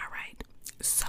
All right. So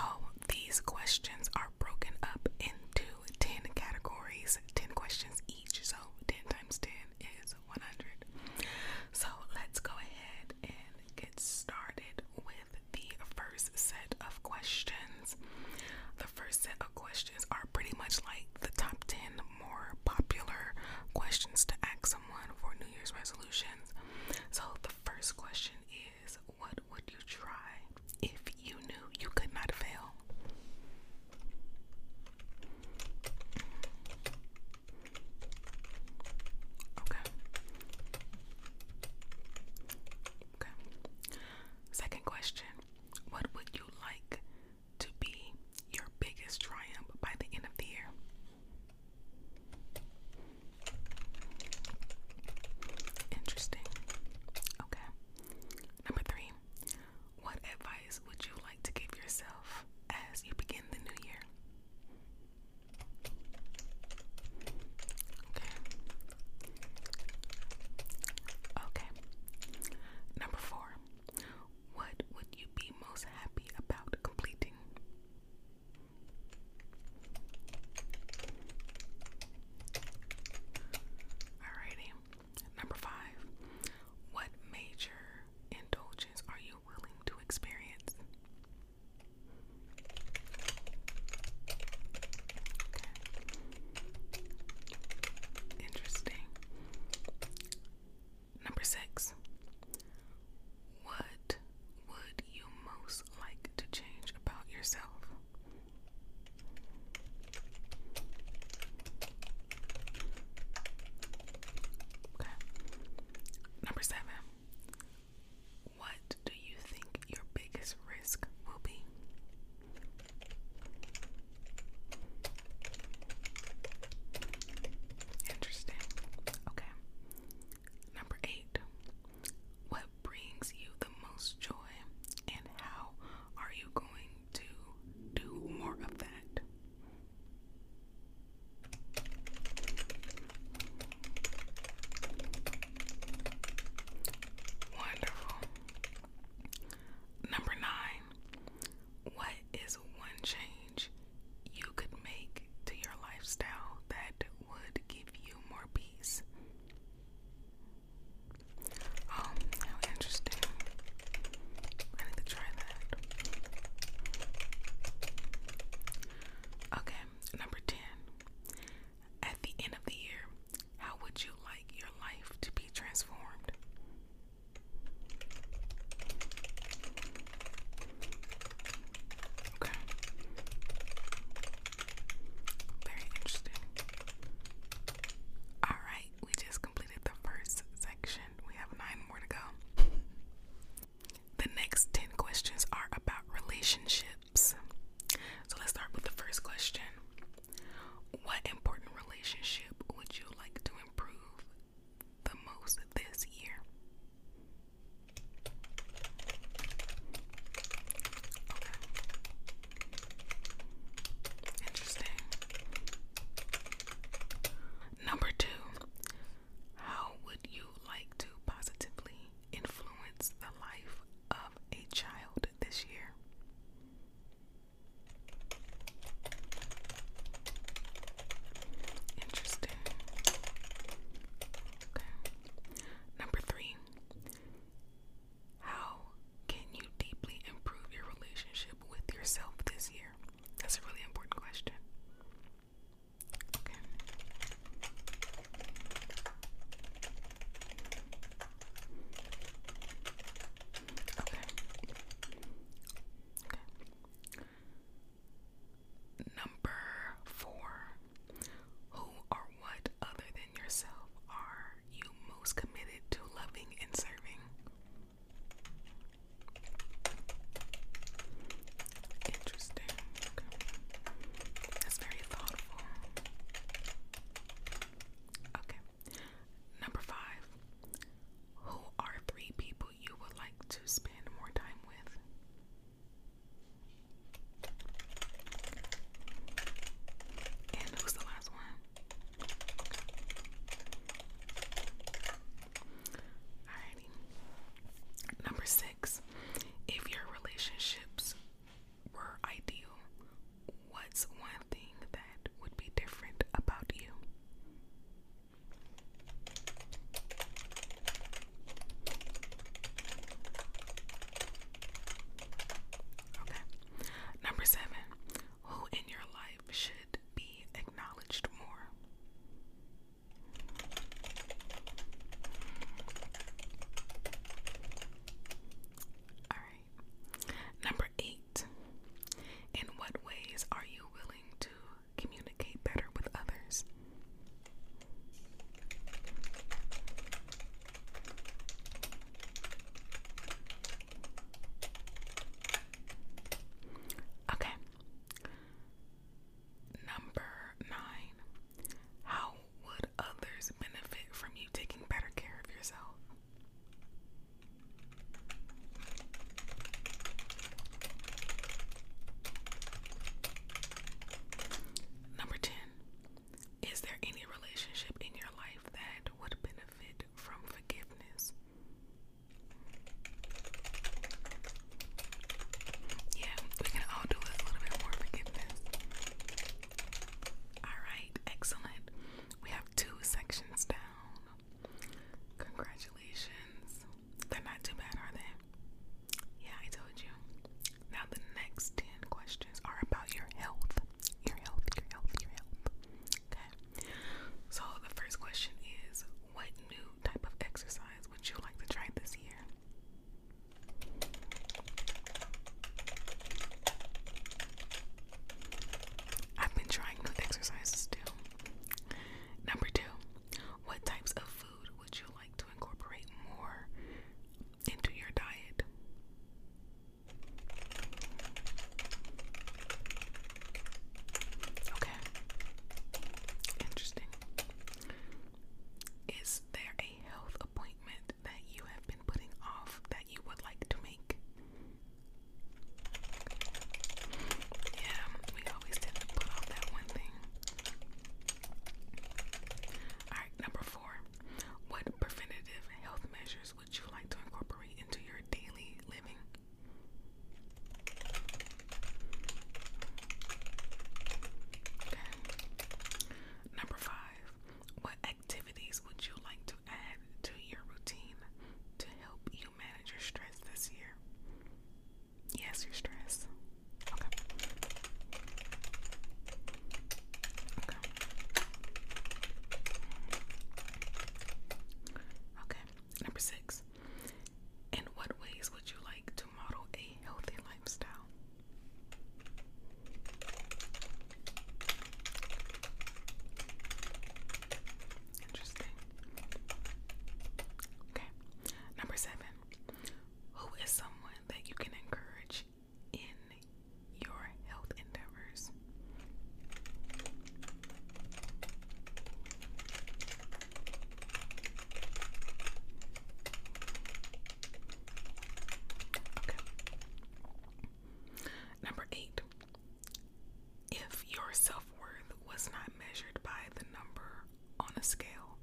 if your self worth was not measured by the number on a scale,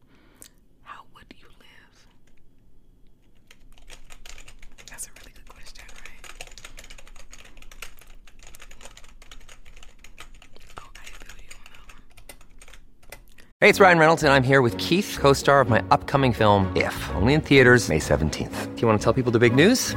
how would you live? That's a really good question, right? Oh, I feel you on that one. Hey, it's Ryan Reynolds, and I'm here with Keith, co star of my upcoming film, If, only in theaters, May 17th. Do you want to tell people the big news?